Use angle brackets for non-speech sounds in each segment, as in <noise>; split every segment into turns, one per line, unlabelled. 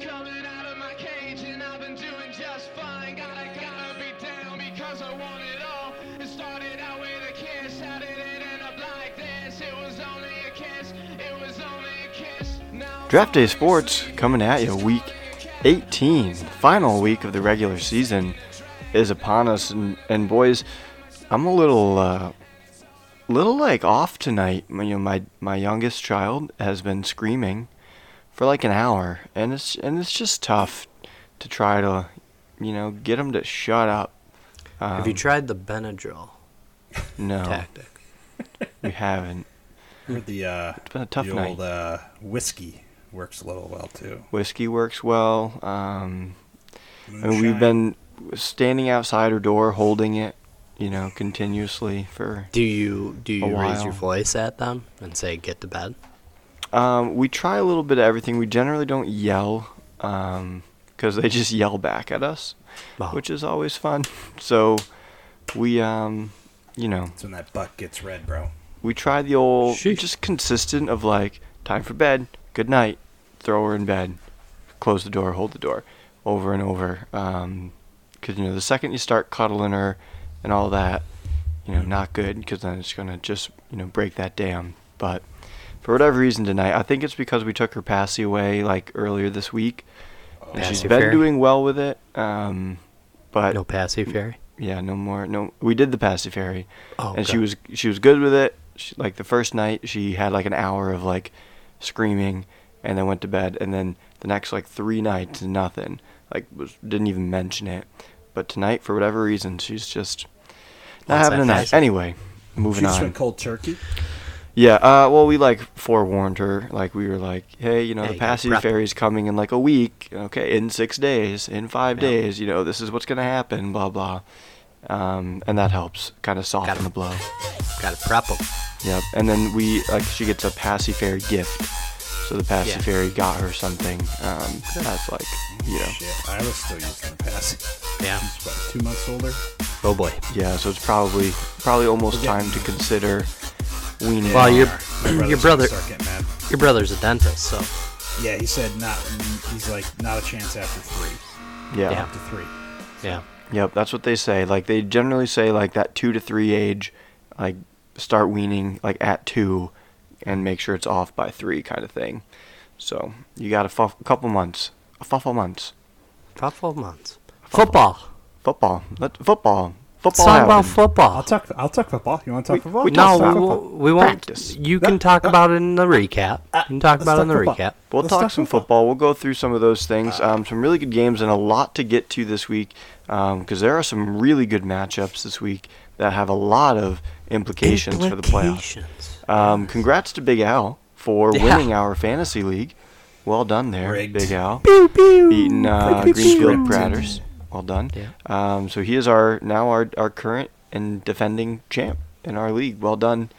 Coming out of my cage and I've been doing just fine. Gotta, gotta be down because I want it all. It started out with a kiss. How did it end up like this? It was only a kiss. It was only a kiss. Now
Draft Day Sports coming at you, week 18, final week of the regular season is upon us, and, and boys, I'm a little, uh, little like off tonight. You know, my my youngest child has been screaming for like an hour, and it's and it's just tough to try to, you know, get them to shut up. Um,
Have you tried the Benadryl
No,
tactic?
we haven't.
Heard the uh,
It's been a tough
the
night.
old uh, whiskey works a little well too.
Whiskey works well. Um, and we've been standing outside her door holding it, you know, continuously for.
Do you do you
A
raise your voice at them and say get to bed?
Um, we try a little bit of everything. We generally don't yell, because they just yell back at us,
Oh.
which is always fun. <laughs> So, we, um, you know,
That's when that butt gets red, bro.
we try the old,
Sheesh.
just consistent of like, time for bed, good night, throw her in bed, close the door, hold the door, over and over. Um 'cause you know, the second you start cuddling her and all that, you know, not good, because then it's gonna just, you know, break that dam. But for whatever reason tonight, I think it's because we took her passy away like earlier this week, and she's been
fairy?
doing well with it. Um, but
No passy fairy.
yeah, no more. No, we did the passy fairy,
Oh,
and she was she was good with it. She, like the first night, she had like an hour of like screaming, and then went to bed. And then the next like three nights, nothing. Like was didn't even mention it. But tonight, for whatever reason, she's just not
Wants
having a
that
night. Anyway, moving
just
on.
went cold turkey.
Yeah, uh, well, we like forewarned her. Like we were like, hey, you know,
Hey,
the
you gotta
passy fairy's coming in like a week. Okay, in six days, in five
Yeah.
days. You know, this is what's gonna happen. Blah blah. Um, and that helps kind of soften
Gotta-
the blow.
Got to prep them.
Yep. And then we like she gets a passy fairy gift. So the passy
Yeah.
fairy got her something. Um, that's like, you know,
Shit, I was still using the passy.
Yeah.
She's what, two months older.
Oh boy.
yeah. So it's probably probably almost
We're
time to consider weaning.
Well,
her.
Your brother-
Start getting mad.
Your brother's a dentist, so
Yeah, he said not. He's like not a chance after three.
yeah.
yeah.
Up three.
yeah.
Yep, that's what they say. Like they generally say like that two to three age, like start weaning like at two, and make sure it's off by three kind of thing. So you got a fuff, couple months, a couple months.
Twelve months. Football.
Football, let football,
Let's
football.
talk about football.
I'll talk. I'll talk football. You want to talk
We-
football?
we
no,
talk
we
football.
won't. We won't.
Practice.
You can talk about it in the recap. You can talk
let's
about it in the
football.
recap.
We'll
Let's
talk
talk
some
football.
football. We'll go through some of those things. Um, some really good games and a lot to get to this week because there are some really good matchups this week that have a lot of implications, for the playoffs. Um, congrats to Big Al for
Yeah.
winning our fantasy league. Well done there,
Rigged.
Big Al.
Pew pew.
Beating uh,
Pew, pew, pew.
Greenfield
Scripted.
Pratters. Well done.
Yeah.
Um, so he is our now our, our current and defending champ in our league. Well done,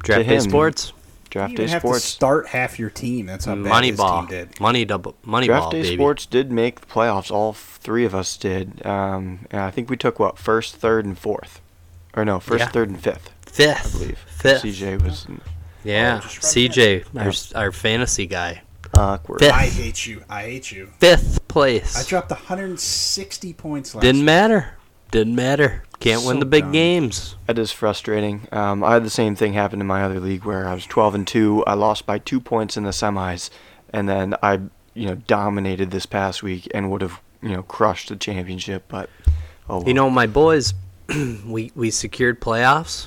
Draft day
him.
sports.
You
Draft
even
Day
have
Sports.
to start half your team. That's how bad
Money
his
ball.
team did.
Money double. Money
Draft
ball,
Day
baby.
Sports did make the playoffs. All three of us did. Um, and I think we took what first, third, and fourth, or no, first,
Yeah.
third, and fifth.
Fifth, I
believe.
Fifth.
CJ was
Yeah.
Oh,
CJ,
Yeah.
our, our fantasy guy.
Awkward.
Fifth.
I hate you. I hate you.
Fifth place.
I dropped 160 points last.
Didn't
week.
matter. Didn't matter. Can't win the big
dumb.
games.
That is frustrating. Um, I had the same thing happen in my other league where I was 12 and two. I lost by two points in the semis, and then I, you know, dominated this past week and would have, you know, crushed the championship. But oh, well.
You know, my boys, <clears throat> we we secured playoffs,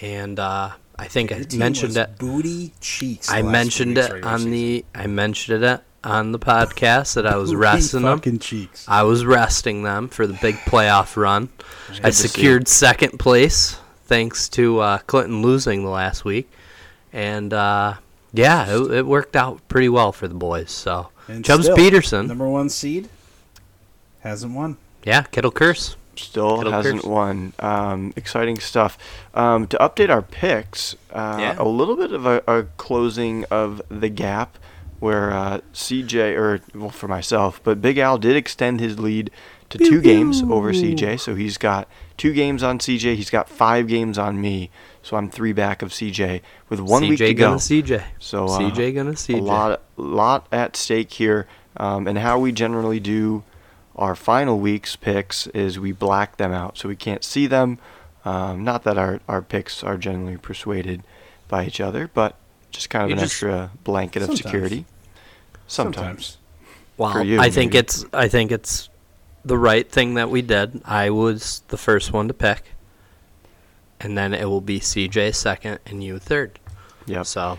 and uh, I think
Your
I mentioned it.
Booty cheeks.
I mentioned it on
season.
the. I mentioned it on the podcast that I was <laughs> resting them.
cheeks.
I was resting them for the big playoff run. I
good
secured second place thanks to uh, Clinton losing the last week, and uh, yeah, it, it worked out pretty well for the boys. So
And
Chubbs
still,
Peterson,
number one seed, hasn't won.
yeah, Kittle Curse.
Still
Kittle
hasn't
Pierce.
won. Um, exciting stuff. Um, to update our picks, uh,
Yeah.
a little bit of a, a closing of the gap where uh, CJ, or well, for myself, but Big Al did extend his lead to two games over CJ. So he's got two games on CJ. He's got five games on me. So I'm three back of CJ with one
CJ
week to
gonna
go.
CJ.
So uh,
CJ gonna CJ.
a
CJ.
lot, lot at stake here. Um, and how we generally do our final week's picks is we black them out so we can't see them. Um, not that our, our picks are generally persuaded by each other, but just kind of
You
an
just-
extra blanket of security. Sometimes.
Well,
you,
I think it's I think it's the right thing that we did. I was the first one to pick, and then it will be CJ second and you third.
Yep.
So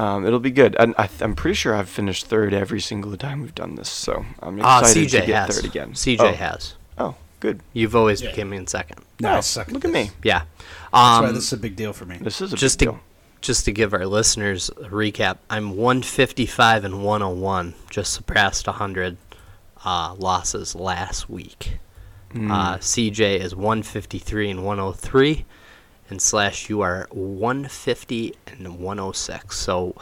Um, it'll be good. And I, I'm pretty sure I've finished third every single time we've done this, so I'm
ah,
excited
CJ
to get
has
third again.
CJ
oh.
has.
Oh, good.
You've always
Yeah.
came in second.
No, I
Oh, look at
this.
me.
Yeah.
That's
Um,
why this is a big deal for me.
This is a
just
big
to
deal.
just to give our listeners a recap, I'm 155 and 101, just surpassed 100 uh, losses last week.
Hmm.
Uh, CJ is 153 and 103, and slash you are 150 and 106. So,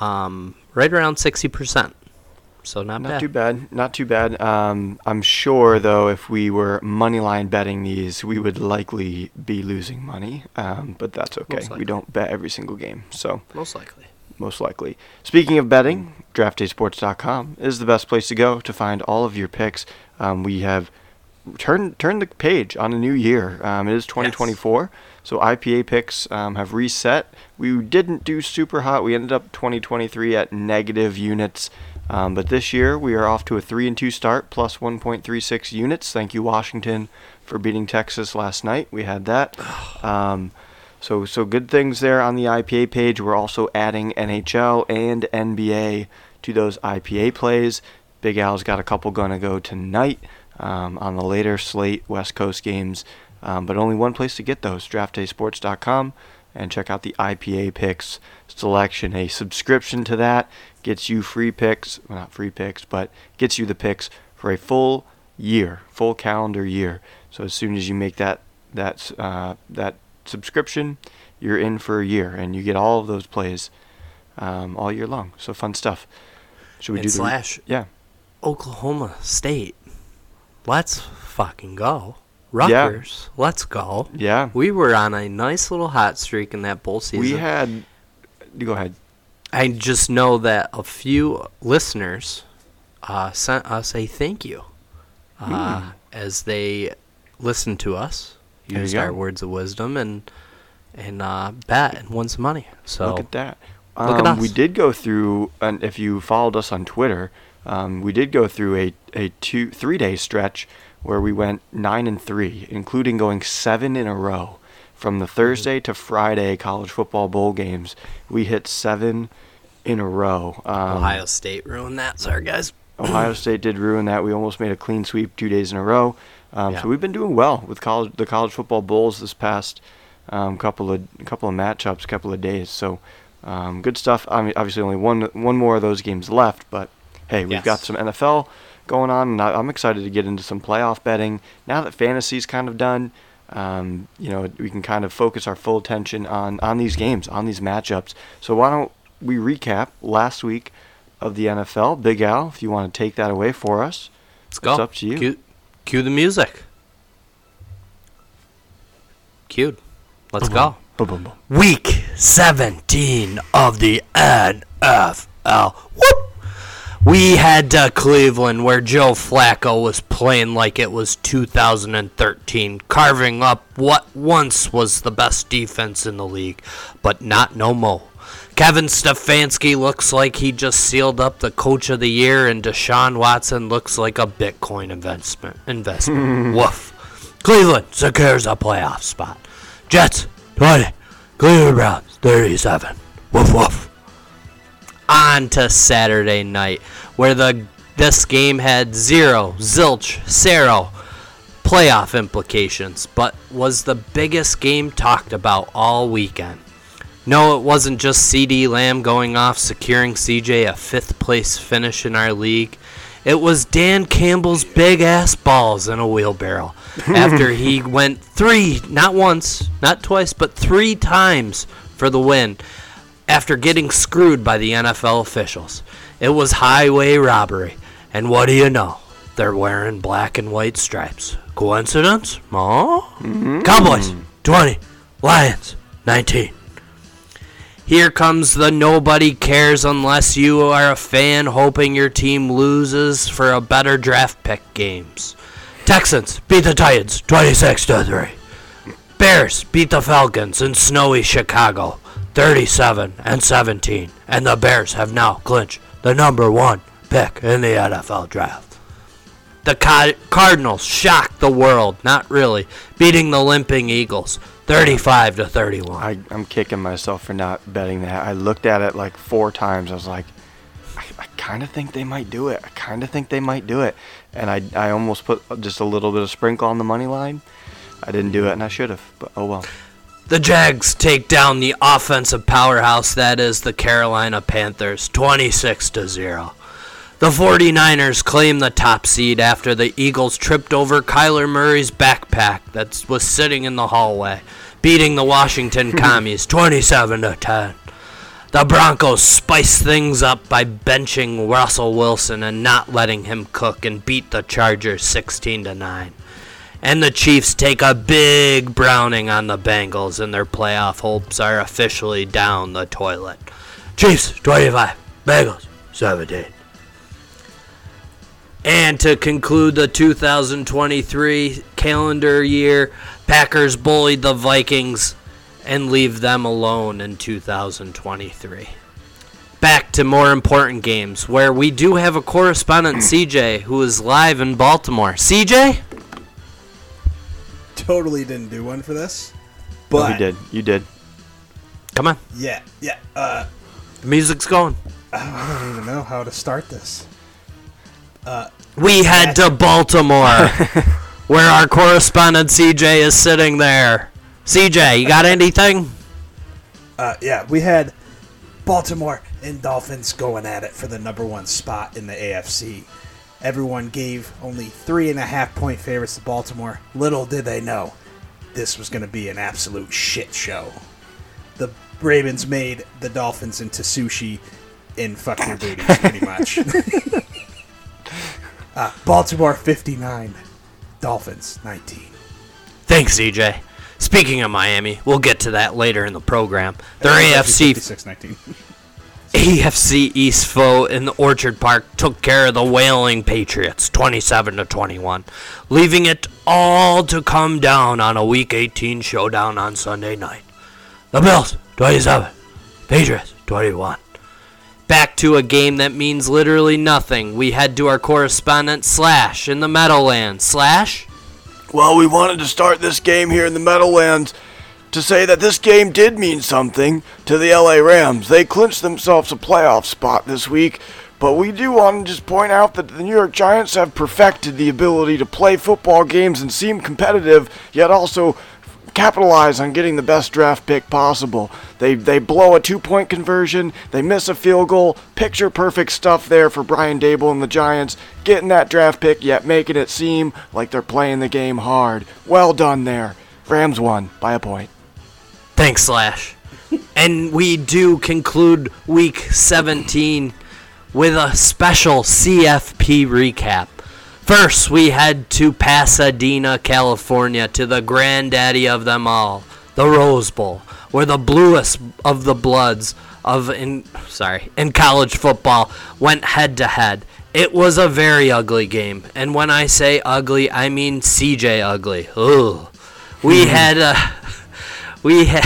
um, right around 60 percent. So not, bad.
Not
bad.
too bad. Not too bad. Um, I'm sure, though, if we were money line betting these, we would likely be losing money. Um, but that's okay. We don't bet every single game, so
Most likely.
most likely. Speaking of betting, DraftDaySports.com is the best place to go to find all of your picks. Um, we have turned turned the page on a new year. Um, it is 2024, so IPA picks um, have reset. We didn't do super hot. We ended up 2023 at negative units. Um, but this year we are off to a three and two start, plus 1.36 units. Thank you, Washington, for beating Texas last night. We had that. <sighs> Um, so so good things there on the IPA page. We're also adding NHL and NBA to those IPA plays. Big Al's got a couple gonna go tonight um, on the later slate West Coast games, um, but only one place to get those: DraftDaySports.com, and check out the IPA picks selection. A subscription to that gets you free picks, well, not free picks, but gets you the picks for a full year, full calendar year. So as soon as you make that that uh, that subscription, you're in for a year, and you get all of those plays um, all year long. So fun stuff. Should we
And
do the
slash
yeah?
Oklahoma State. Let's fucking go. Rutgers. Let's go.
Yeah.
We were on a nice little hot streak in that bowl season.
We had. Go ahead.
I just know that a few listeners uh, sent us a thank you uh, as they listened to us,
you
used our words of wisdom, and and uh, bet and won some money. So
Look at that.
Look at
Um, We did go through, and if you followed us on Twitter, um, we did go through a, a two three day stretch where we went nine and three, including going seven in a row. From the Thursday to Friday college football bowl games, we hit seven in a row. Um,
Ohio State ruined that. Sorry, guys.
Ohio State did ruin that. We almost made a clean sweep two days in a row. Um,
Yeah.
So we've been doing well with college, the college football bowls this past um, couple of couple of matchups, couple of days. So um, good stuff. I mean, obviously only one one more of those games left, but hey, we've got some NFL going on, and I, I'm excited to get into some playoff betting now that fantasy's kind of done. Um, you know, we can kind of focus our full attention on on these games, on these matchups. So why don't we recap last week of the NFL? Big Al, if you want to take that away for us.
Let's go.
It's up to you.
Cue, cue the music. Cued. Let's go.
Boom, boom, boom.
Week 17 of the NFL. Whoop! We head to uh, Cleveland where Joe Flacco was playing like it was 2013, carving up what once was the best defense in the league, but not no mo. Kevin Stefanski looks like he just sealed up the coach of the year, and Deshaun Watson looks like a Bitcoin investment. Investment. <laughs> Woof. Cleveland secures a playoff spot. Jets 20. Cleveland Browns 37. Woof woof. On to Saturday night, where the this game had zero, zilch, zero playoff implications, but was the biggest game talked about all weekend. No, it wasn't just CeeDee Lamb going off, securing CJ a fifth place finish in our league. It was Dan Campbell's big ass balls in a wheelbarrow <laughs> after he went three, not once, not twice, but three times for the win after getting screwed by the NFL officials. It was highway robbery. And what do you know? They're wearing black and white stripes. Coincidence? Oh? Cowboys 20, Lions 19. Here comes the nobody cares unless you are a fan hoping your team loses for a better draft pick games. Texans beat the Titans 26 to 3. Bears beat the Falcons in snowy Chicago 37 and 17, and the Bears have now clinched the number 1 pick in the NFL draft. The Ca- Cardinals shocked the world, not really, beating the limping Eagles 35 to 31.
I, I'm kicking myself for not betting that. I looked at it like four times. I was like, I, I kind of think they might do it. I kind of think they might do it. And I, I almost put just a little bit of sprinkle on the money line. I didn't do it, and I should have. But oh well.
The Jags take down the offensive powerhouse that is the Carolina Panthers 26 to 0. The 49ers claim the top seed after the Eagles tripped over Kyler Murray's backpack that was sitting in the hallway, beating the Washington <laughs> Commies 27 to 10. The Broncos spice things up by benching Russell Wilson and not letting him cook and beat the Chargers 16 to 9. And the Chiefs take a big browning on the Bengals, and their playoff hopes are officially down the toilet. Chiefs 25, Bengals 17. And to conclude the 2023 calendar year, Packers bullied the Vikings and leave them alone in 2023. Back to more important games, where we do have a correspondent, CJ, who is live in Baltimore. CJ?
Totally didn't do one for this.
No,
But
you did. You did.
Come on,
yeah, yeah. Uh,
the music's going.
I don't even know how to start this.
Uh, we head to Baltimore, <laughs> where our correspondent CJ is sitting there. CJ, you got anything?
Uh, yeah, we had Baltimore and Dolphins going at it for the number one spot in the AFC. Everyone gave only three and a half point favorites to Baltimore. Little did they know this was going to be an absolute shit show. The Ravens made the Dolphins into sushi in fuck their booties, pretty much. <laughs> uh, Baltimore 59, Dolphins 19.
Thanks, CJ. Speaking of Miami, we'll get to that later in the program. Their AFC
56 19. <laughs>
AFC East foe in the Orchard Park took care of the wailing Patriots 27 to 21, leaving it all to come down on a week 18 showdown on Sunday night. The Bills 27, Patriots 21. Back to a game that means literally nothing. We head to our correspondent Slash in the Meadowlands. Slash?
Well, we wanted to start this game here in the Meadowlands to say that this game did mean something to the LA Rams. They clinched themselves a playoff spot this week, but we do want to just point out that the New York Giants have perfected the ability to play football games and seem competitive, yet also capitalize on getting the best draft pick possible. They they blow a two-point conversion, they miss a field goal, picture perfect stuff there for Brian Daboll and the Giants, getting that draft pick yet making it seem like they're playing the game hard. Well done there. Rams won by a point.
Thanks, Slash. and we do conclude week 17 with a special CFP recap. First, we head to Pasadena, California, to the granddaddy of them all, the Rose Bowl, where the bluest of the bloods of in sorry in college football went head to head. It was a very ugly game, and when I say ugly, I mean CJ ugly. We hmm. had a we <laughs> had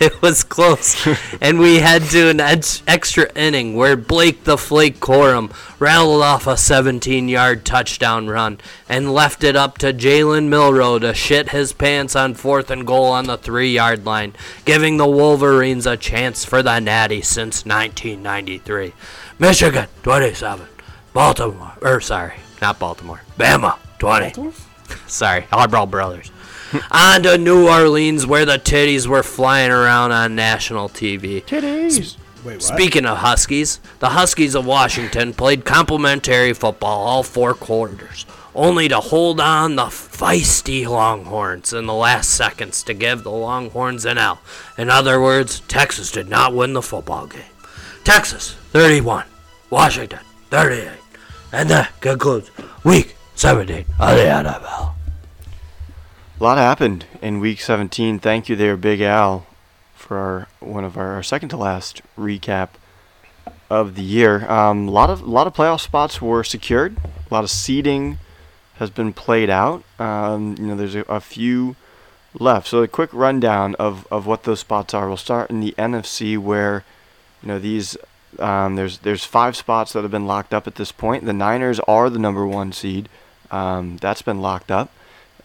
it was close, <laughs> and we had to an ed- extra inning where Blake the Flake Corum rattled off a 17-yard touchdown run and left it up to Jalen Milroe to shit his pants on fourth and goal on the three-yard line, giving the Wolverines a chance for the Natty since 1993. Michigan 27, Baltimore, or sorry, not Baltimore, Bama 20. <laughs> Sorry, Harbaugh brothers. On to New Orleans, where the titties were flying around on national TV.
Titties.
Wait.
Speaking of Huskies, the Huskies of Washington played complimentary football all four quarters, only to hold on the feisty Longhorns in the last seconds to give the Longhorns an L. In other words, Texas did not win the football game. Texas 31, Washington 38, and that concludes week 17 of the NFL.
A lot happened in week 17. Thank you there, Big Al, for our one of our, our second to last recap of the year. Um, a lot of a lot of playoff spots were secured. A lot of seeding has been played out. Um, you know, there's a, a few left. So a quick rundown of, of what those spots are. We'll start in the NFC where, you know, these um, there's there's five spots that have been locked up at this point. The Niners are the number one seed. Um, that's been locked up.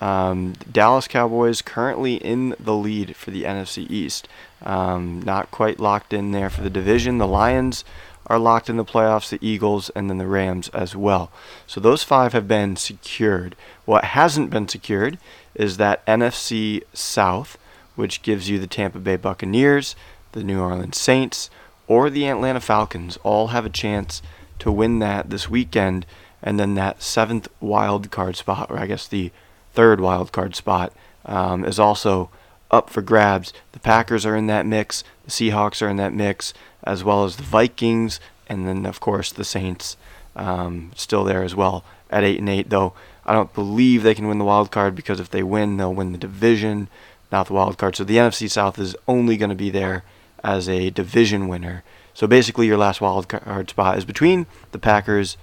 Um, Dallas Cowboys currently in the lead for the NFC East. Um, not quite locked in there for the division. The Lions are locked in the playoffs, the Eagles, and then the Rams as well. So those five have been secured. What hasn't been secured is that NFC South, which gives you the Tampa Bay Buccaneers, the New Orleans Saints, or the Atlanta Falcons all have a chance to win that this weekend. And then that seventh wild card spot, or I guess the third wild card spot, um, is also up for grabs. The Packers are in that mix, the Seahawks are in that mix, as well as the Vikings, and then of course the Saints um, still there as well at eight and eight. Though I don't believe they can win the wild card because if they win, they'll win the division, not the wild card. So the NFC South is only going to be there as a division winner. So basically, your last wild card spot is between the Packers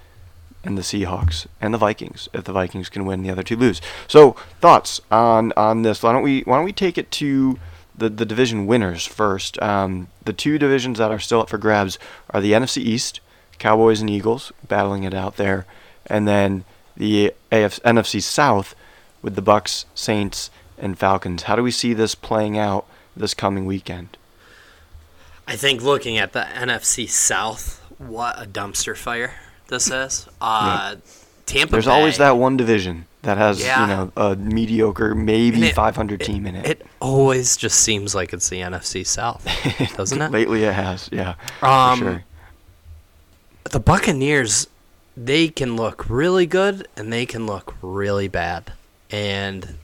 and the Seahawks and the Vikings. If the Vikings can win, the other two lose. So thoughts on on this? Why don't we why don't we take it to the the division winners first? Um, the two divisions that are still up for grabs are the NFC East, Cowboys and Eagles battling it out there, and then the AF, NFC South with the Bucks, Saints, and Falcons. How do we see this playing out this coming weekend?
I think looking at the NFC South, what a dumpster fire this is. Uh, Tampa.
There's
Bay,
always that one division that has
Yeah.
you know a mediocre, maybe
it-
500 team in it.
It always just seems like it's the NFC South, <laughs> doesn't it?
Lately, it has. Yeah,
Um,
for sure.
the Buccaneers, they can look really good and they can look really bad. And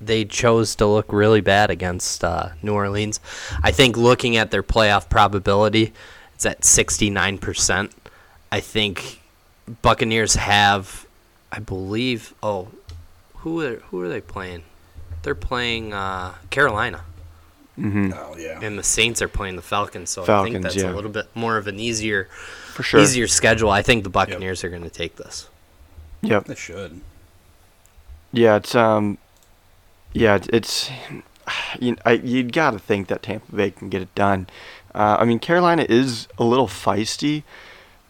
they chose to look really bad against uh, New Orleans. I think looking at their playoff probability, it's at 69%. I think Buccaneers have, I believe, oh, who are, who are they playing? They're playing uh, Carolina.
hmm
Oh yeah.
And the Saints are playing the Falcons, so I think that's
yeah.
a little bit more of an easier
For sure.
easier schedule. I think the Buccaneers are going to take this.
Yep.
They should.
Yeah, it's um, yeah, it's, it's <sighs> you I you'd got to think that Tampa Bay can get it done. Uh, I mean, Carolina is a little feisty,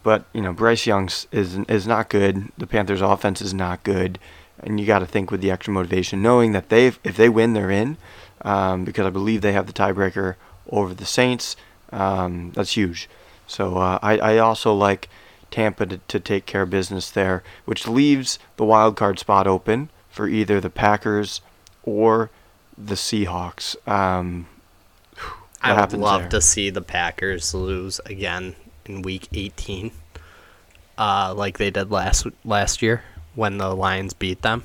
but you know Bryce Young's is is not good. The Panthers' offense is not good, and you got to think with the extra motivation, knowing that they if they win, they're in, um, because I believe they have the tiebreaker over the Saints. Um, that's huge. So uh, I I also like Tampa to, to take care of business there, which leaves the wild card spot open for either the Packers or the Seahawks. Um,
I would love
there?
to see the Packers lose again in Week 18, uh, like they did last last year when the Lions beat them.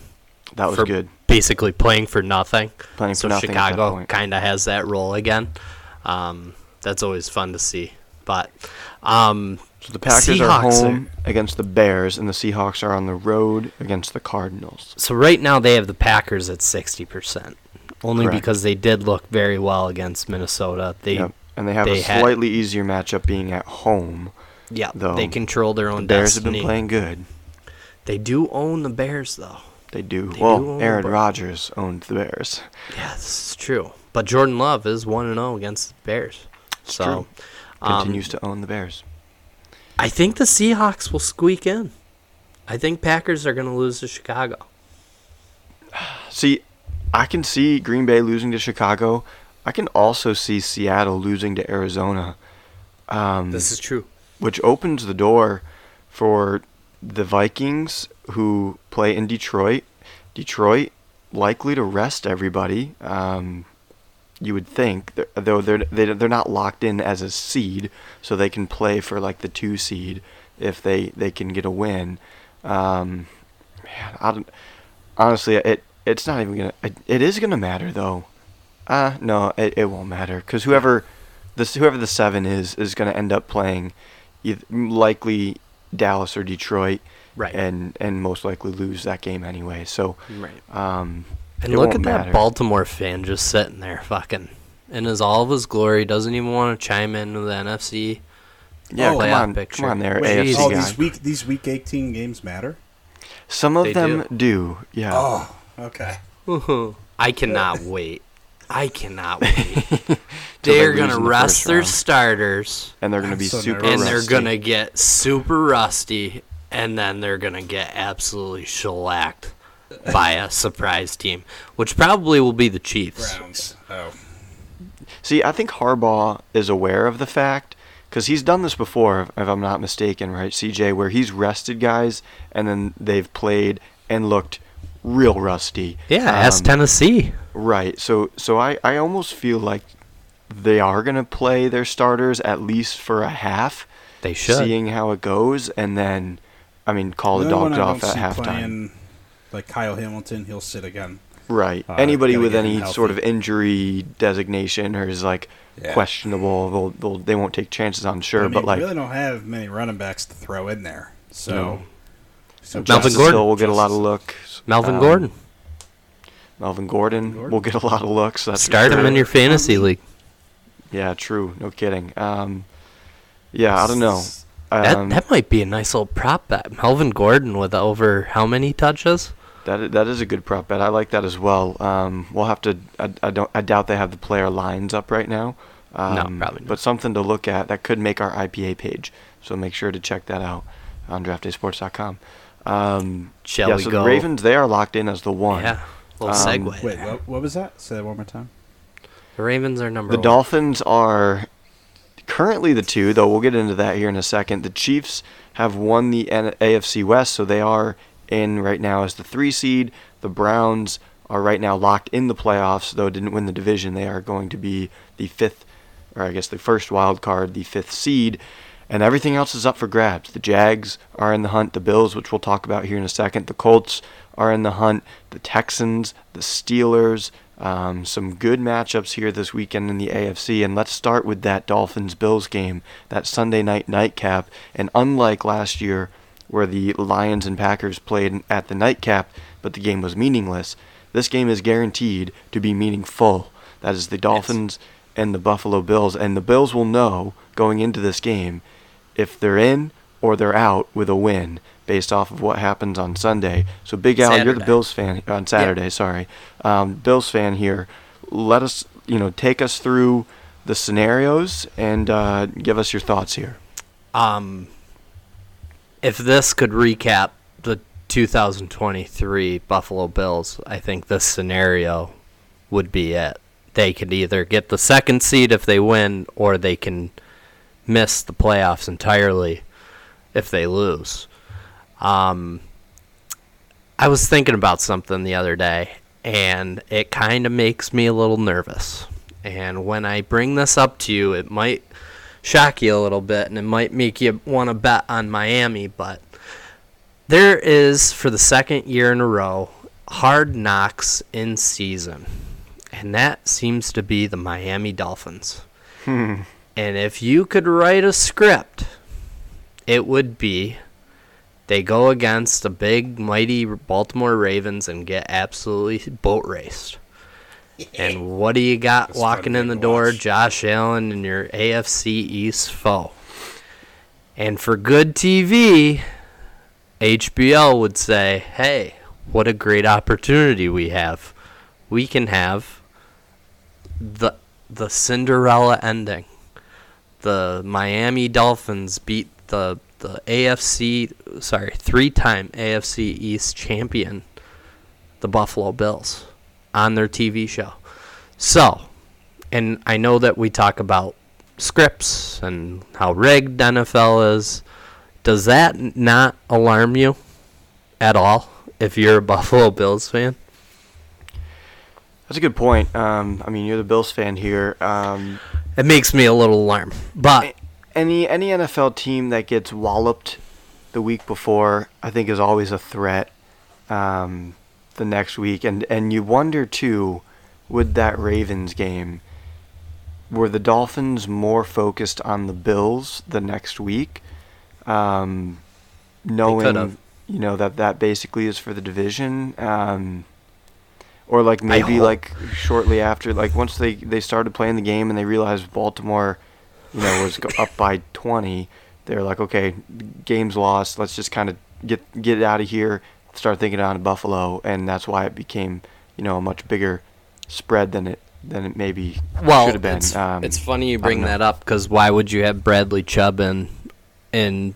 That was good.
Basically playing for nothing.
Playing for
so
nothing at
Chicago kind of has that role again. Um, that's always fun to see. But um,
So the Packers are
Seahawks
home against the Bears, and the Seahawks are on the road against the Cardinals.
So right now they have the Packers at sixty percent, only
Correct.
because they did look very well against Minnesota. They,
Yep. And they have
they
a
had-
slightly easier matchup being at home.
yeah,
though.
they control their own.
The Bears have been playing good.
They do own the Bears, though.
They do.
They
well,
do
Aaron. Rodgers owned the Bears.
Yeah, this is true. But Jordan Love is one and zero against the Bears. So
true.
um,
Continues to own the Bears.
I think the Seahawks will squeak in. I think Packers are going to lose to Chicago. <sighs>
See, I can see Green Bay losing to Chicago. I can also see Seattle losing to Arizona. Um,
This is true.
which opens the door for the Vikings who play in Detroit. Detroit likely to rest everybody. Um, you would think, though they're they, they're not locked in as a seed, so they can play for like the two seed if they they can get a win. Um, man, I don't, honestly, it it's not even gonna. It, it is gonna matter though. Uh no, it, it won't matter because whoever this whoever the seven is is gonna end up playing, eith- likely Dallas or Detroit,
Right.
and and most likely lose that game anyway. So,
Right.
um,
And
it
look
won't
at that
matter.
Baltimore fan just sitting there fucking in his all of his glory. Doesn't even want to chime in with the NFC.
Yeah,
Oh,
come on,
picture.
come on there,
Wait,
AFC
oh,
guy.
these week these week 18 games matter.
Some of
They
them do. Yeah.
Oh, okay. <laughs>
I cannot wait. I cannot wait. <laughs> They're gonna
in the
rest their
round.
starters,
and they're going to
I'm
be
so
super
nervous.
and they're gonna get super rusty, and then they're gonna get absolutely shellacked by a surprise team, which probably will be the Chiefs.
Browns. Oh,
See, I think Harbaugh is aware of the fact because he's done this before, if if I'm not mistaken, right, CJ, where he's rested guys and then they've played and looked real rusty.
Yeah, ask
Um,
Tennessee.
Right. So, so I, I almost feel like they are going to play their starters at least for a half,
They should.
seeing how it goes, and then, I mean, call the
only
dogs off
don't
at
see
halftime.
like Kyle Hamilton, he'll sit again.
Right.
Uh,
Anybody with any
healthy.
sort of injury designation or is like
Yeah.
questionable, they'll, they'll they won't take chances on sure.
I mean,
but like
we really don't have many running backs to throw in there. So,
No.
So
Melvin
Justice
Gordon.
Hill will get a lot of
Justice-
looks.
Melvin
Um,
Gordon.
Melvin Gordon,
Gordon.
will get a lot of looks. That's for
Start him in your fantasy league.
Yeah, true. No kidding. Um, yeah, I don't know.
That,
Um,
that might be a nice little prop bet. Melvin Gordon with over how many touches?
That that is a good prop bet. I like that as well. Um, we'll have to. I, I don't. I doubt they have the player lines up right now. Um,
probably not.
But something to look at that could make our IPA page. So make sure to check that out on DraftDaySports.com. Um,
Shall
yeah,
we
so
go?
the Ravens they are locked in as the one.
Yeah, little
Um,
segue.
Wait, what, what was that? Say that one more time.
The Ravens are number
The
one.
Dolphins are currently the two, though we'll get into that here in a second. The Chiefs have won the AFC West, so they are in right now as the three seed. The Browns are right now locked in the playoffs, though didn't win the division. They are going to be the fifth, or I guess the first wild card, the fifth seed. And everything else is up for grabs. The Jags are in the hunt. The Bills, which we'll talk about here in a second. The Colts are in the hunt. The Texans, the Steelers. Um, some good matchups here this weekend in the AFC. And let's start with that Dolphins Bills game, that Sunday night nightcap. And unlike last year, where the Lions and Packers played at the nightcap, but the game was meaningless, this game is guaranteed to be meaningful. That is the Dolphins and the Buffalo Bills. And the Bills will know going into this game if they're in or they're out with a win based off of what happens on Sunday. So Big Al, you're the Bills fan on Saturday. Sorry, um, Bills fan here. Let us, you know, take us through the scenarios and uh, give us your thoughts here.
Um, if this could recap the 2023 Buffalo Bills, I think this scenario would be it. They could either get the second seed if they win, or they can miss the playoffs entirely if they lose. Um, I was thinking about something the other day, and it kind of makes me a little nervous. And when I bring this up to you, it might shock you a little bit, and it might make you want to bet on Miami. But there is, for the second year in a row, hard knocks in season, and that seems to be the Miami Dolphins. And if you could write a script, it would be they go against the big, mighty Baltimore Ravens and get absolutely boat raced. And <laughs> what do you got
That's
walking in the door?
watch.
Josh Allen and your AFC East foe. And for good TV, HBO would say, hey, what a great opportunity we have. We can have the the Cinderella ending. The Miami Dolphins beat the the AFC sorry, three-time AFC East champion, the Buffalo Bills, on their TV show. So, and I know that we talk about scripts and how rigged NFL is. Does that not alarm you at all if you're a <laughs> Buffalo Bills fan?
That's a good point. Um, I mean, you're the Bills fan here. Um,
It makes me a little alarmed. But
any any NFL team that gets walloped the week before, I think, is always a threat um, the next week. And and you wonder too, with that Ravens game, were the Dolphins more focused on the Bills the next week, um, knowing you know that that basically is for the division. Um, Or like maybe like shortly after, like once they they started playing the game and they realized Baltimore, you know, was up by 20, they're like, okay, game's lost. Let's just kind of get get out of here. Start thinking on Buffalo, and that's why it became, you know, a much bigger spread than it than it maybe
Well,
should have been.
it's,
Um,
it's funny you bring that up because why would you have Bradley Chubb in in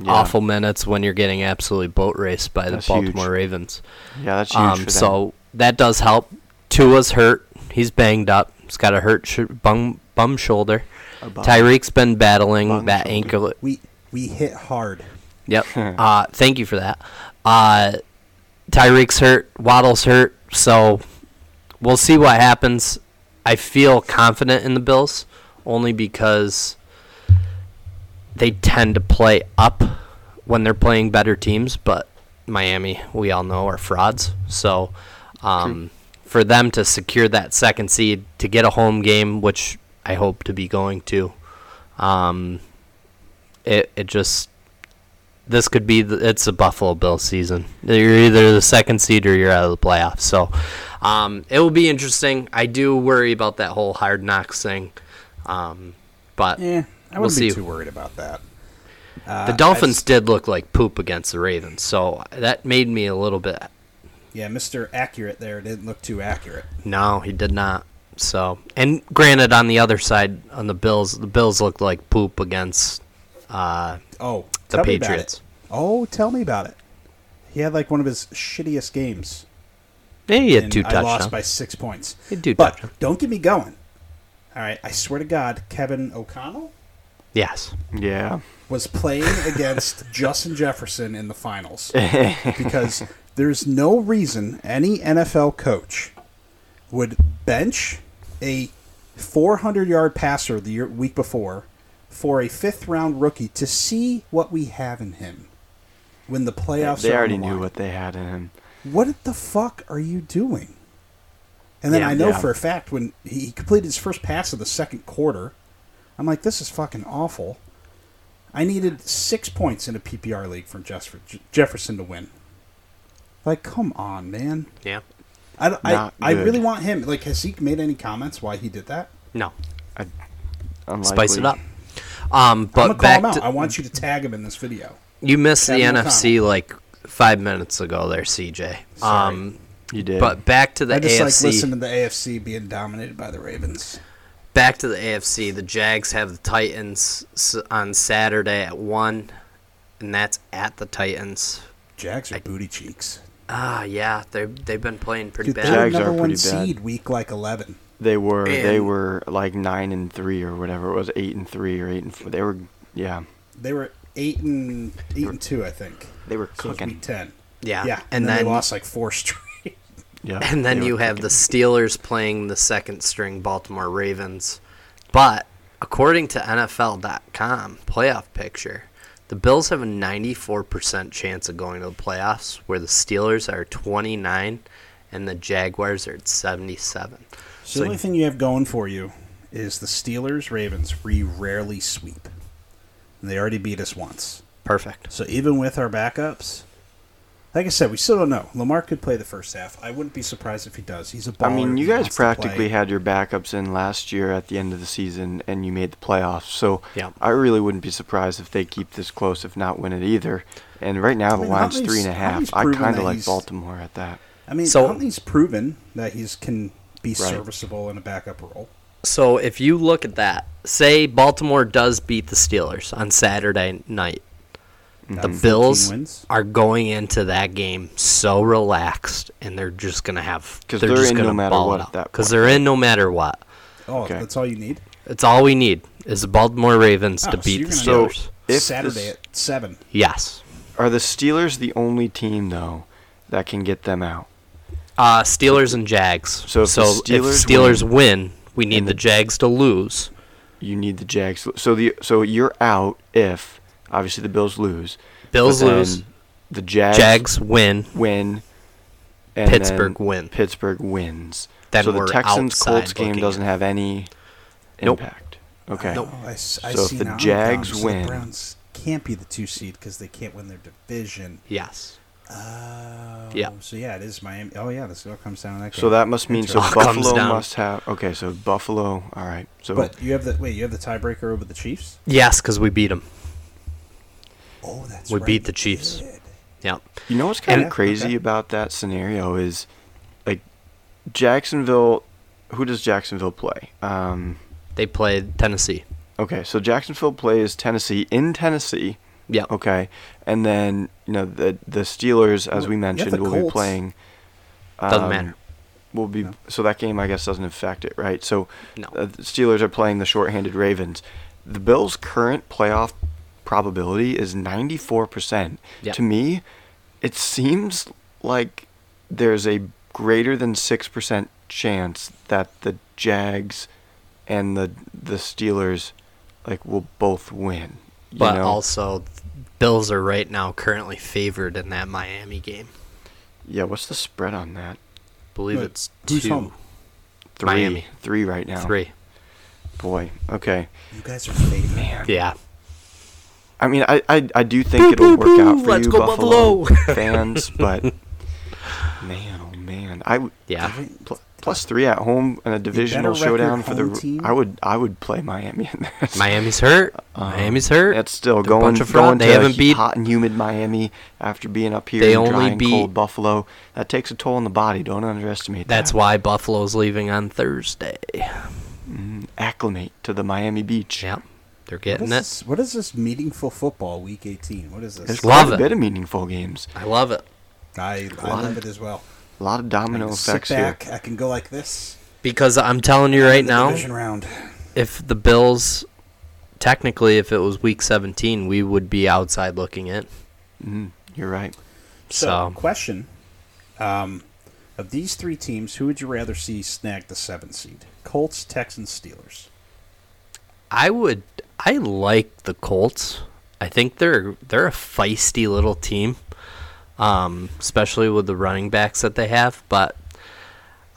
Yeah.
awful minutes when you're getting absolutely boat raced by the
That's huge.
Baltimore Ravens?
Yeah, that's huge
Um,
for them.
so that does help. Tua's hurt. He's banged up. He's got a hurt sh- bum bum shoulder. Tyreek's been battling
Bum
that
shoulder.
ankle.
We we hit hard.
Yep. <laughs> uh, thank you for that. Uh, Tyreek's hurt. Waddle's hurt. So we'll see what happens. I feel confident in the Bills only because they tend to play up when they're playing better teams, but Miami, we all know, are frauds. So um, for them to secure that second seed, to get a home game, which I hope to be going to, um, it it just this could be the, it's a Buffalo Bills season. You're either the second seed or you're out of the playoffs. So um, it will be interesting. I do worry about that whole hard knocks thing, um, but
Yeah, I
We'll
be
see.
too worried about that. Uh,
the Dolphins
s-
did look like poop against the Ravens, so that made me a little bit.
Yeah, Mister Accurate there didn't look too accurate.
No, he did not. So, and granted, on the other side, on the Bills, the Bills looked like poop against uh,
Oh,
the
tell me about
Patriots.
it. Oh, tell me about it. He had like one of his shittiest games.
Yeah, he had
and
two
I lost by six points.
He had two
but
touchdowns.
don't get me going. All right, I swear to God, Kevin O'Connell
Yes.
yeah.
was playing against <laughs> Justin Jefferson in the finals <laughs> because there's no reason any NFL coach would bench a 400 yard passer the year, week before for a fifth round rookie to see what we have in him when the playoffs
they
are on
already
the
knew what they had in him.
What the fuck are you doing? And then
Yeah,
I know
yeah.
for a fact when he completed his first pass of the second quarter, I'm like, this is fucking awful. I needed six points in a PPR league from Jefferson to win. Like, come on, man.
Yeah.
I, I, I really want him. Like, has he made any comments why he did that?
No.
Unlikely.
Spice it up. Um,
I'm
but
gonna call
back
him out.
to
I want you to tag him in this video.
you missed the
Kevin
NFC like five minutes ago there, CJ.
Sorry.
Um,
You did.
but back to the AFC.
I just like
AFC.
listen to the AFC being dominated by the Ravens.
back to the AFC. The Jags have the Titans on Saturday at one, and that's at the Titans.
Jags are booty cheeks.
Ah, yeah, they they've been playing pretty
Dude, they
bad.
were
Jags are
number one
pretty bad.
seed week like 11.
they were they were like nine and three or whatever it was, eight and three or eight and four. They were yeah.
They were eight and eight and two, I think.
They were
So it's
cooking.
week ten.
Yeah,
Yeah,
and,
then,
then
they lost like four <laughs> straight.
Yeah.
and then you
were
have the. Steelers playing the second string Baltimore Ravens. But according to NFL.com playoff picture, the Bills have a 94% chance of going to the playoffs, where the Steelers are 29 and the Jaguars are at 77.
So the only thing you have going for you is the Steelers Ravens. We rarely sweep. And they already beat us once.
perfect.
So even with our backups, like I said, we still don't know. Lamar could play the first half. I wouldn't be surprised if he does. He's a baller.
I mean, you guys
wants to play.
practically had your backups in last year at the end of the season, and you made the playoffs. So
Yeah.
I really wouldn't be surprised if they keep this close, if not win it either. And right now
I
the
mean,
line's three and a half. I kind of like Baltimore at that.
I mean,
So-
Huntley's proven that he's can be
Right.
serviceable in a backup role.
So if you look at that, say Baltimore does beat the Steelers on Saturday night. The Bills
wins.
are going into that game so relaxed, and they're just gonna have
'Cause
they're,
they're
just
in
gonna
matter
ball
what
it
at
out because they're in no matter what.
Oh,
Okay.
that's all you need.
It's all we need is the Baltimore Ravens
Oh,
to
so
beat
you're
the
gonna
Steelers.
If
Saturday at seven.
yes.
Are the Steelers the only team though that can get them out?
Uh, Steelers and Jags.
So if the Steelers
Steelers win, we need the
the-
Jags to lose.
You need the Jags. So the so you're out if obviously the Bills lose.
Bills lose.
The Jags,
Jags win.
win. And
Pittsburgh
then
win.
Pittsburgh wins.
Then
so the Texans Colts game doesn't
at-
have any
Nope.
impact. Okay.
Nope.
Oh, I, s- I
So if the
now.
Jags oh
So the
win-
Browns can't be the two seed because they can't win their division.
Yes.
Oh,
Yeah.
So yeah, it is Miami. Oh yeah, this all comes down to that.
So that must mean so Buffalo must have. Okay, so Buffalo. All right. So
But you have the wait. You have the tiebreaker over the Chiefs.
Yes, because we beat them.
Oh, that's
We
right,
beat the Chiefs.
did.
Yeah.
You know what's kind
And-
of crazy
okay.
about that scenario is, like, Jacksonville. Who does Jacksonville play? Um,
They played Tennessee.
okay, so Jacksonville plays Tennessee in Tennessee.
Yeah.
Okay, and then you know the the Steelers, as we mentioned,
the
will be
Colts.
playing.
Doesn't
um,
matter.
Will be
No.
so that game I guess doesn't affect it, right? So
No.
uh, the Steelers are playing the shorthanded Ravens. The Bills' current playoff probability is 94%.
Yeah.
To me, it seems like there's a greater than 6% chance that the Jags and the the Steelers like will both win. You
But
know?
also, Bills are right now currently favored in that Miami game.
yeah, what's the spread on that?
believe
Wait,
it's
who's
two,
home?
3
Miami.
3 right now.
three.
Boy. Okay.
You guys are favored.
Yeah.
I mean, I, I, I do think
Boo,
it'll
boo,
work out for
let's
you,
go
Buffalo,
Buffalo. <laughs>
fans, but man, oh man, I would
Yeah.
pl- plus three at home in a divisional showdown for the.
team?
I would I would play Miami in this.
Miami's hurt. <laughs>
Um,
Miami's hurt.
That's still
They're a
going
bunch of fraud.
going
They
to
haven't
he-
beat-
hot and humid Miami after being up here
They
in
only
dry and
beat-
cold Buffalo. That takes a toll on the body. Don't underestimate
That's
that.
why Buffalo's leaving on Thursday.
Mm, acclimate to the Miami beach.
Yep. They're
What
getting
is,
it.
this, what is this meaningful football week 18? What is
There's
this?
Love
quite a
it.
bit of meaningful games.
I love it.
I, I love
of-
it as well.
A lot of
I
domino
can
effects
sit
here.
I can go like this.
Because I'm telling you right now,
division round.
if the Bills, technically, if it was week 17, we would be outside looking in.
Mm, you're right.
So,
So,
question: um, Of these three teams, who would you rather see snag the seventh seed? Colts, Texans, Steelers.
I would. I like the Colts. I think they're they're a feisty little team, um, especially with the running backs that they have. But <sighs>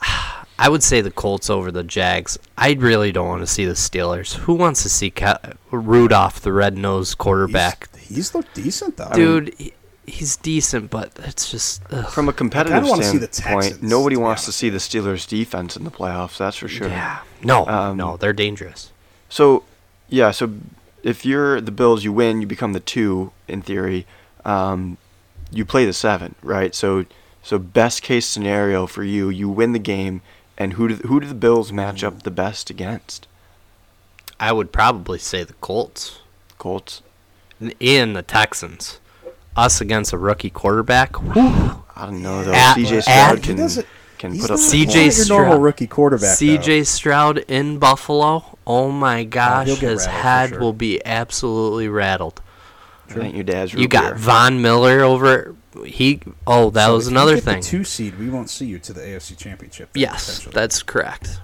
I would say the Colts over the Jags. I really don't want to see the Steelers. Who wants to see Ca- Rudolph, the red nosed quarterback?
He's, he's looked decent though.
Dude, he, he's decent, but it's just ugh.
From a competitive
wanna see the
standpoint,
Texans,
nobody
to be
wants to see the Steelers' defense in the playoffs. That's for sure.
yeah. No,
Um,
no, they're dangerous.
So, yeah. So, if you're the Bills, you win. You become the two in theory. Um, you play the seven, right? So, so best case scenario for you, you win the game, and who do who do the Bills match up the best against?
I would probably say the Colts.
Colts.
And in the Texans. Us against a rookie quarterback. whew.
I don't know though.
At-
CJ Stroud
He
can
doesn't-
can
He's
put up.
CJ
he's normal
Stroud.
rookie quarterback.
CJ Stroud in Buffalo. Oh my gosh,
he'll
his head
sure.
will be absolutely rattled.
I think your dad's
You got
beer.
Von Miller over. He. Oh, that
So
was
if you
another
get the
thing.
two seed, we won't see you to the AFC Championship. then,
Yes, that's correct.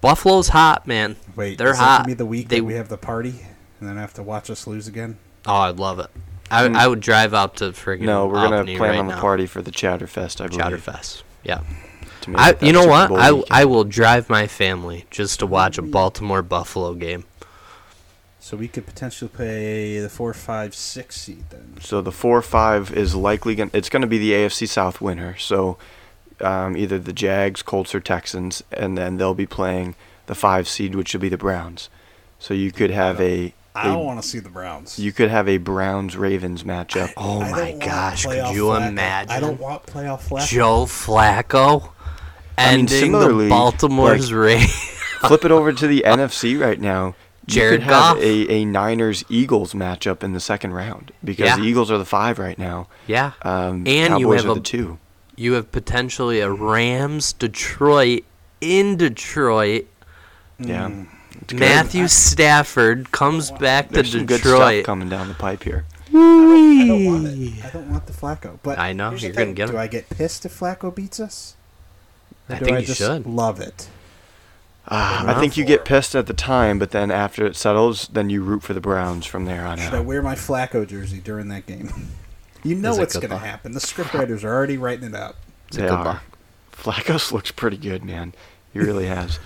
Buffalo's hot, man.
Wait,
they're
is
hot.
gonna be the week
They-
that we have the party, and then I have to watch us lose again?
Oh, I'd love it. I,
Hmm.
I would drive out to friggin'
No, we're gonna
Albany
plan
right
on the
now.
party for the Chowderfest. I believe.
Chowderfest. Yeah.
to make
I, you know what? I,
weekend.
I will drive my family just to watch a Baltimore Buffalo game.
So we could potentially play the four, five, six seed then.
So the four five is likely going. to It's going to be the AFC South winner. So um, either the Jags, Colts, or Texans, and then they'll be playing the five seed, which will be the Browns. So you could have a,
I don't want to see the Browns.
you could have a Browns Ravens matchup.
Oh
I
my gosh, could you
Flacco.
imagine?
I don't want playoff Flacco.
Joe Flacco
I mean,
ending the Baltimore's
like-
reign.
Flip it over to the NFC right now. You
Jared
could have a, a Niners Eagles matchup in the second round because
Yeah.
the Eagles are the five right now.
yeah.
Um,
And
Cowboys
you have
are
a-
the two.
You have potentially a Rams Detroit in Detroit.
Yeah.
Mm.
It's good.
Matthew Stafford comes back to
There's some good stuff
Detroit.
coming down the pipe here.
I don't want it. I don't want the Flacco. But
I know,
here's the
you're gonna
thing.
get him.
Do I get pissed if Flacco beats us? Or
I
do
think
I
you
just
should.
love it?
Ah, I think you get pissed at the time, but then after it settles, then you root for the Browns from there on
Should I
out.
wear my Flacco jersey during that game? <laughs> You know
Is it
what's
good
going to
luck?
happen. The scriptwriters are already writing it up.
It's a
They
good
are.
luck.
Flacco's looks pretty good, man. He really has.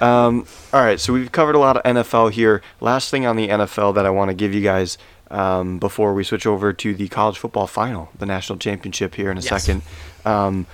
Um, all right, so we've covered a lot of NFL here. Last thing on the NFL that I want to give you guys um, before we switch over to the college football final, the national championship here in a
Yes.
second. Um,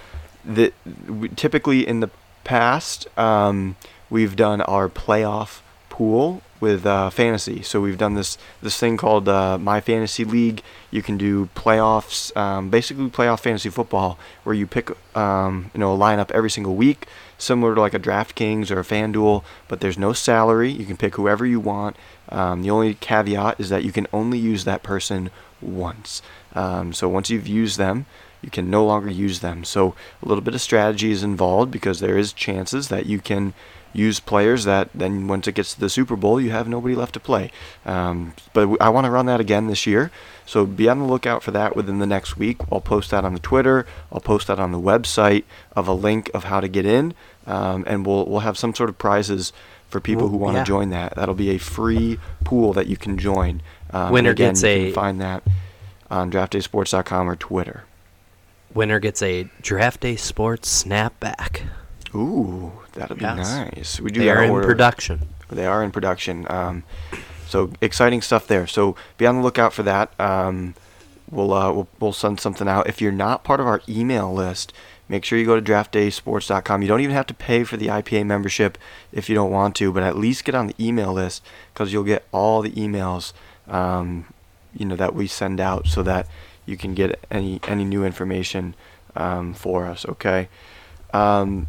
the, we, typically in the past, um, we've done our playoff pool with uh, fantasy. So we've done this this thing called uh, My Fantasy League. You can do playoffs, um, basically playoff fantasy football, where you pick um, you know a lineup every single week, similar to like a DraftKings or a FanDuel. But there's no salary. You can pick whoever you want. Um, the only caveat is that you can only use that person once. Um, so once you've used them, you can no longer use them. So a little bit of strategy is involved because there is chances that you can use players that then once it gets to the Super Bowl, you have nobody left to play. Um, but I want to run that again this year. So be on the lookout for that within the next week. I'll post that on the Twitter. I'll post that on the website of a link of how to get in, um, and we'll we'll have some sort of prizes for people who want to
yeah.
join that. That'll be a free pool that you can join. Um,
Winner
again,
gets
you
a-
can find that on draftdaysports.com or Twitter.
Winner gets a Draft Day Sports snapback.
Ooh, that'll be
Yes.
nice. We do
They are in
order-
production.
They are in production. Um, so exciting stuff there. So be on the lookout for that. Um, we'll, uh, we'll we'll send something out. If you're not part of our email list, make sure you go to draftdaysports.com. You don't even have to pay for the IPA membership if you don't want to, but at least get on the email list because you'll get all the emails, um, you know, that we send out so that you can get any any new information um, for us. Okay. Um,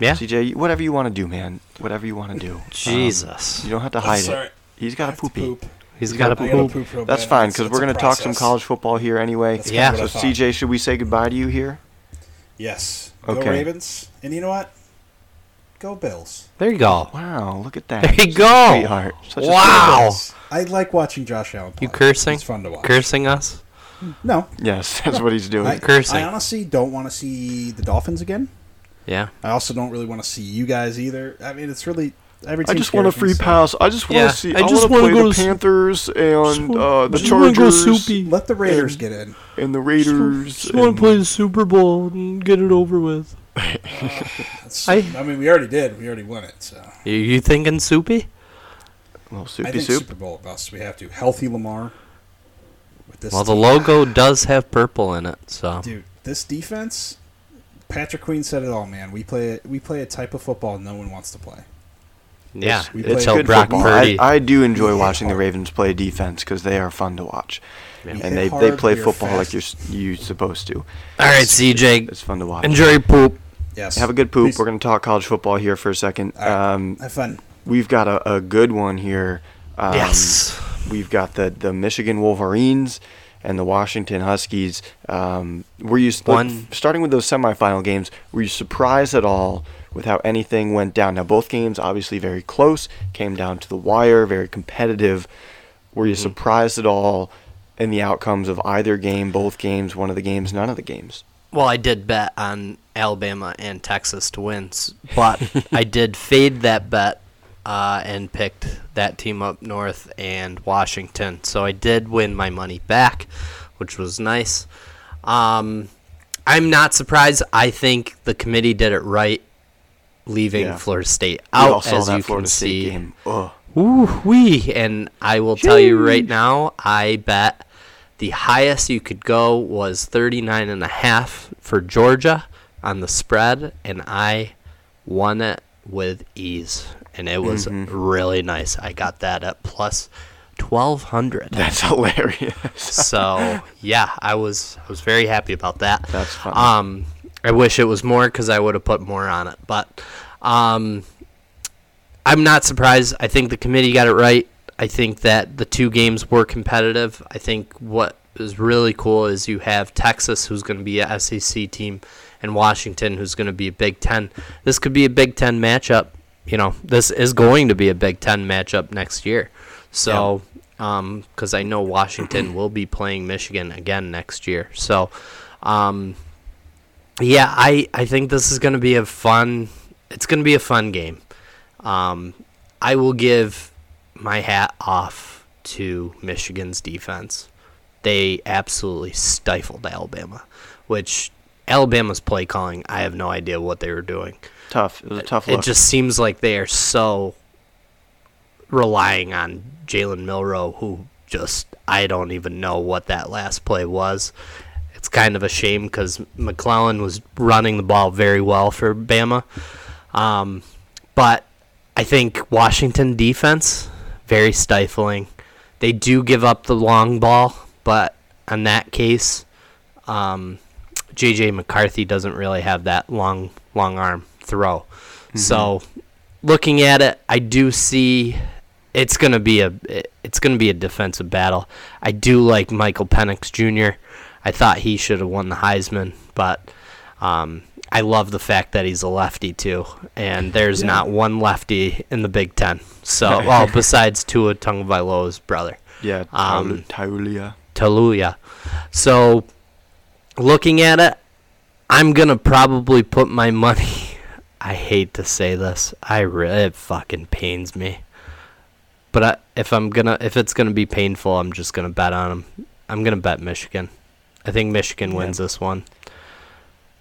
Yeah.
CJ, whatever you want to do, man. Whatever you want to do. <laughs> Um,
Jesus.
you don't have to hide
sorry.
it. He's
I
got a
to
poopy.
poop.
He's
He's
got a
got
I gotta
poop.
poop real
That's
bad.
fine because we're going to talk some college football here anyway.
That's
Yeah.
So
what I thought.
CJ, should we say goodbye to you here?
Yes. Go
Okay.
Ravens. And you know what? Go Bills.
There you go.
Wow, look at that.
There you
Such
go.
Sweetheart. Such
Wow.
sweetheart.
I like watching Josh Allen play.
You cursing?
It's fun to watch.
Cursing us?
No.
Yes, <laughs> that's what he's doing.
I,
Cursing.
I honestly don't want to see the Dolphins again.
Yeah.
I also don't really want to see you guys either. I mean, it's really every
I just want a
scares me,
free
so
pass. I just want to
Yeah,
see.
I
I,
just
want to
wanna go
the
to
Panthers and uh, the
just wanna go
Chargers
soupy.
Let the Raiders
And-
get in.
and the Raiders.
Just want to play the Super Bowl and get it over with. <laughs>
That's-
I-
I, mean, we already did. We already won it. So
You, you thinking soupy?
little
I think
soup.
Super Bowl bust. We have to healthy Lamar. With this
Well, the logo does have purple in it, so
dude, this defense. Patrick Queen said it all, man. We play we play a type of football no one wants to play.
yeah.
we
It's
play
good
Brock
football.
Purdy.
I, I do enjoy
Yeah.
watching the Ravens play defense because they are fun to watch,
Yeah.
And
hit
they, they play
we are
football like you're s- you supposed to.
All right, CJ.
It's fun to watch.
Enjoy your poop.
Yes.
Have a good poop.
Please.
We're going to talk college football here for a second.
All right.
Um,
Have fun.
we've got a, a good one here. Um,
yes.
We've got the, the Michigan Wolverines and the Washington Huskies. Um, were you
One-
starting with those semifinal games? Were you surprised at all with how anything went down? Now both games obviously very close, came down to the wire, very competitive. Were you surprised at all in the outcomes of either game, both games, one of the games, none of the games?
Well, I did bet on Alabama and Texas to win, but I did fade that bet uh, and picked that team up north and Washington. So I did win my money back, which was nice. Um, I'm not surprised. I think the committee did it right, leaving
Yeah.
Florida State
We all
out,
saw
as
that
you
Florida
can
State
see.
game. Ugh.
Ooh wee! And I will tell you right now, I bet the highest you could go was 39 and a half for Georgia on the spread, and I won it with ease, and it was
Mm-hmm.
really nice. I got that at plus 1200.
That's <laughs> hilarious.
so yeah, I was I was very happy about that.
That's funny.
Um, I wish it was more because I would have put more on it, but um, I'm not surprised. I think the committee got it right. I think that the two games were competitive. I think what is really cool is you have Texas, who's going to be a SEC team, and Washington, who's going to be a Big Ten. This could be a Big Ten matchup. You know, this is going to be a Big Ten matchup next year. So, because I know Washington <clears throat> will be playing Michigan again next year. So, um, yeah, I, I think this is going to be a fun. It's going to be a fun game. Um, I will give my hat off to Michigan's defense. They absolutely stifled Alabama, which Alabama's play calling, I have no idea what they were doing.
Tough. It was a tough look.
It just seems like they are so relying on Jalen Milroe, who just I don't even know what that last play was. It's kind of a shame because McClellan was running the ball very well for Bama, um, but I think Washington defense very stifling. They do give up the long ball, but in that case, um, JJ McCarthy doesn't really have that long long arm throw. So looking at it, I do see it's gonna be a it's gonna be a defensive battle. I do like Michael Penix Jr. I thought he should have won the Heisman, but um, I love the fact that he's a lefty too, and there's not one lefty in the Big Ten. So, <laughs> well, besides Tua Tagovailoa's brother,
yeah.
um,
Taulia.
Taluya. So, looking at it, I'm gonna probably put my money. I hate to say this. I really it fucking pains me. But I, if I'm gonna, if it's gonna be painful, I'm just gonna bet on them. I'm gonna bet Michigan. I think Michigan wins this one.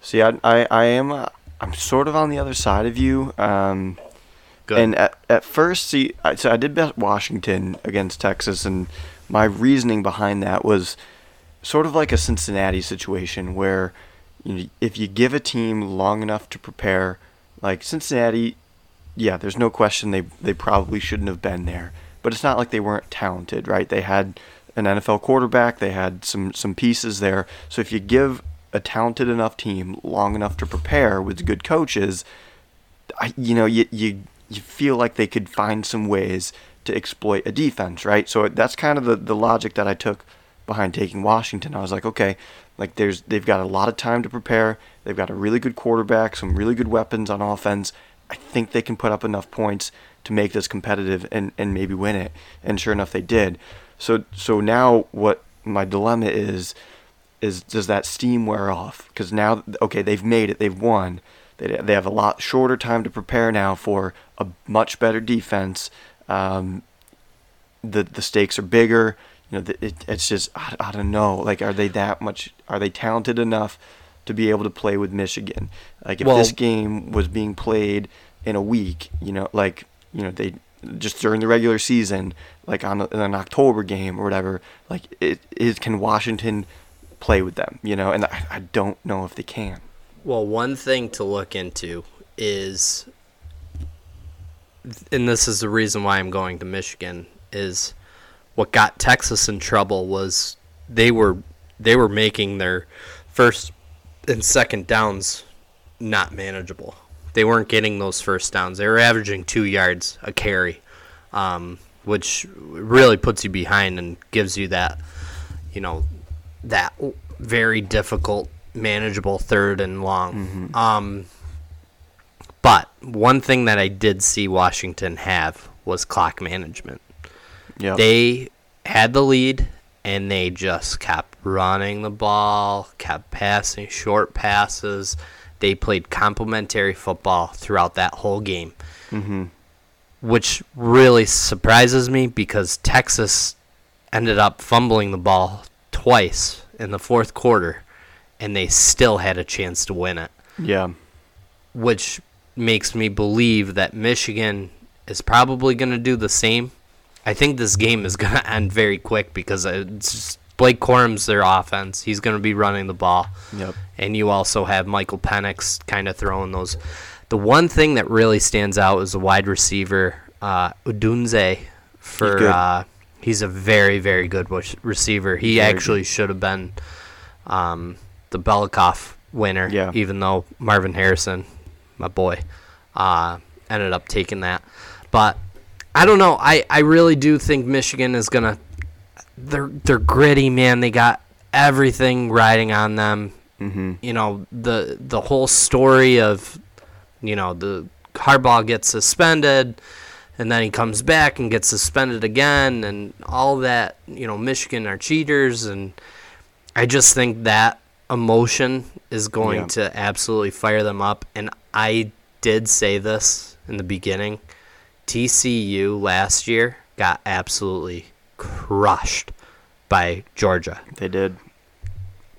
See, I, I, I am, uh, I'm sort of on the other side of you. Um,
Good.
And at, at first, see, I, so I did bet Washington against Texas, and my reasoning behind that was sort of like a Cincinnati situation where you know, if you give a team long enough to prepare, like Cincinnati, yeah, there's no question they they probably shouldn't have been there, but it's not like they weren't talented, right? They had an NFL quarterback, they had some some pieces there. So if you give a talented enough team long enough to prepare with good coaches, I, you know, you, you you feel like they could find some ways to exploit a defense, right? So that's kind of the, the logic that I took behind taking Washington. I was like, okay, like there's they've got a lot of time to prepare. They've got a really good quarterback, some really good weapons on offense. I think they can put up enough points to make this competitive and, and maybe win it. And sure enough, they did. So so now what my dilemma is is does that steam wear off? Because now okay, they've made it, they've won. They they have a lot shorter time to prepare now for a much better defense. Um, the the stakes are bigger. You know, it, it's just I, I don't know. Like, are they that much? Are they talented enough to be able to play with Michigan? Like, if
Well-
this game was being played in a week, you know, like you know they just during the regular season, like on a, in an October game or whatever, like it is can Washington play with them? You know, and I, I don't know if they can.
Well, one thing to look into is, and this is the reason why I'm going to Michigan, is what got Texas in trouble was they were they were making their first and second downs not manageable. They weren't getting those first downs. They were averaging two yards a carry, um, which really puts you behind and gives you that, you know, that very difficult, manageable third and long. Um, but one thing that I did see Washington have was clock management.
Yeah.
They had the lead and they just kept running the ball, kept passing short passes. They played complementary football throughout that whole game,
mm-hmm.
which really surprises me because Texas ended up fumbling the ball twice in the fourth quarter and they still had a chance to win it
Yeah.
which makes me believe that Michigan is probably going to do the same. I think this game is <laughs> going to end very quick because it's just Blake Corum's their offense. He's going to be running the ball.
Yep.
And you also have Michael Penix kind of throwing those. The one thing that really stands out is the wide receiver, uh, Odunze. For
He's
uh, he's a very very good receiver. He
Very
actually should have been um, the Biletnikoff winner.
Yeah.
Even though Marvin Harrison, my boy, uh, ended up taking that. But I don't know. I, I really do think Michigan is gonna. They're they're gritty, man. They got everything riding on them.
Mm-hmm.
You know the the whole story of, you know the Harbaugh gets suspended, and then he comes back and gets suspended again, and all that. You know Michigan are cheaters, and I just think that emotion is going
Yeah.
to absolutely fire them up. And I did say this in the beginning. TCU last year got absolutely crushed by Georgia.
They did.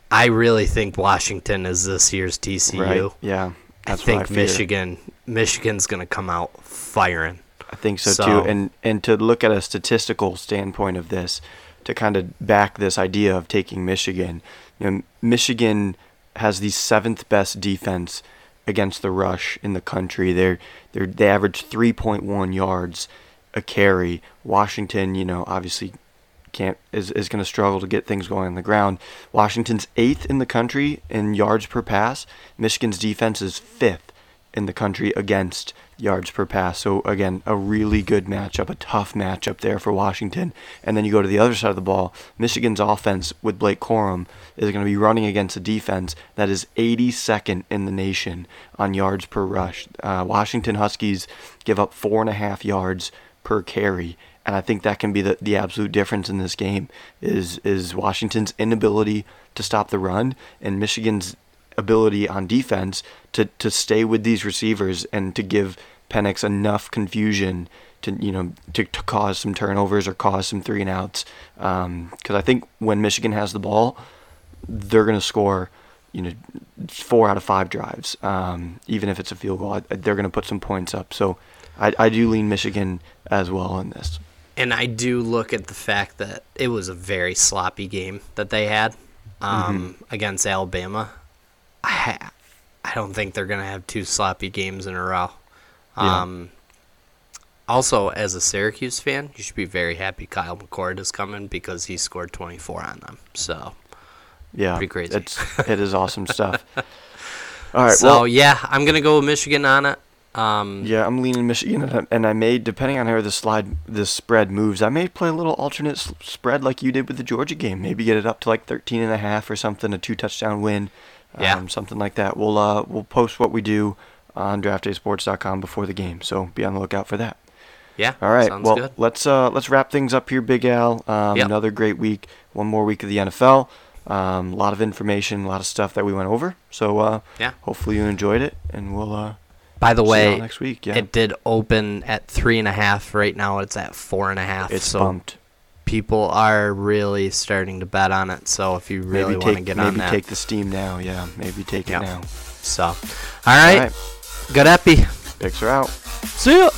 I really think Washington is this year's TCU.
Right? Yeah.
I think
fear.
Michigan Michigan's going to come out firing.
I think so,
So-
too. And and to look at a statistical standpoint of this, to kind of back this idea of taking Michigan, you know, Michigan has the seventh best defense against the rush in the country. They're they are they average 3.1 yards a carry. Washington, you know, obviously can't is, is going to struggle to get things going on the ground. Washington's eighth in the country in yards per pass. Michigan's defense is fifth in the country against yards per pass. So again, a really good matchup, a tough matchup there for Washington. And then you go to the other side of the ball. Michigan's offense with Blake Corum is going to be running against a defense that is 82nd in the nation on yards per rush. Uh, Washington Huskies give up four and a half yards per carry. And I think that can be the, the absolute difference in this game is is Washington's inability to stop the run and Michigan's ability on defense to, to stay with these receivers and to give Penix enough confusion to you know to, to cause some turnovers or cause some three and outs. Because I think when Michigan has the ball, they're going to score you know four out of five drives, um, even if it's a field goal. I, they're going to put some points up. So I, I do lean Michigan as well in this.
And I do look at the fact that it was a very sloppy game that they had um,
Mm-hmm.
against Alabama. I I don't think they're going to have two sloppy games in a row.
Yeah.
Um, also, as a Syracuse fan, you should be very happy Kyle McCord is coming because he scored 24 on them. So,
Yeah,
Pretty crazy.
It's it is awesome <laughs> stuff. All right,
so
well,
yeah, I'm going to go with Michigan on it. Um,
yeah, I'm leaning Michigan, and I, and I may, depending on how the slide, the spread moves, I may play a little alternate s- spread like you did with the Georgia game. Maybe get it up to like 13 and a half or something, a two touchdown win,
Yeah.
um, something like that. We'll uh we'll post what we do on draftdaysports.com before the game, so be on the lookout for that.
yeah.
All right.
Sounds
well,
good.
let's uh let's wrap things up here, Big Al. Um,
Yep.
Another great week. One more week of the NFL. Um, a lot of information, a lot of stuff that we went over. So uh,
Yeah.
hopefully you enjoyed it, and we'll uh,
By the way,
next week. Yeah,
it did open at three and a half. Right now, it's at four and a half.
it's
so
bumped.
People are really starting to bet on it. So if you really want to get on that, maybe
take the steam now. Yeah, maybe take it now.
so all right,
All right.
good epi.
Picks are out.
See ya.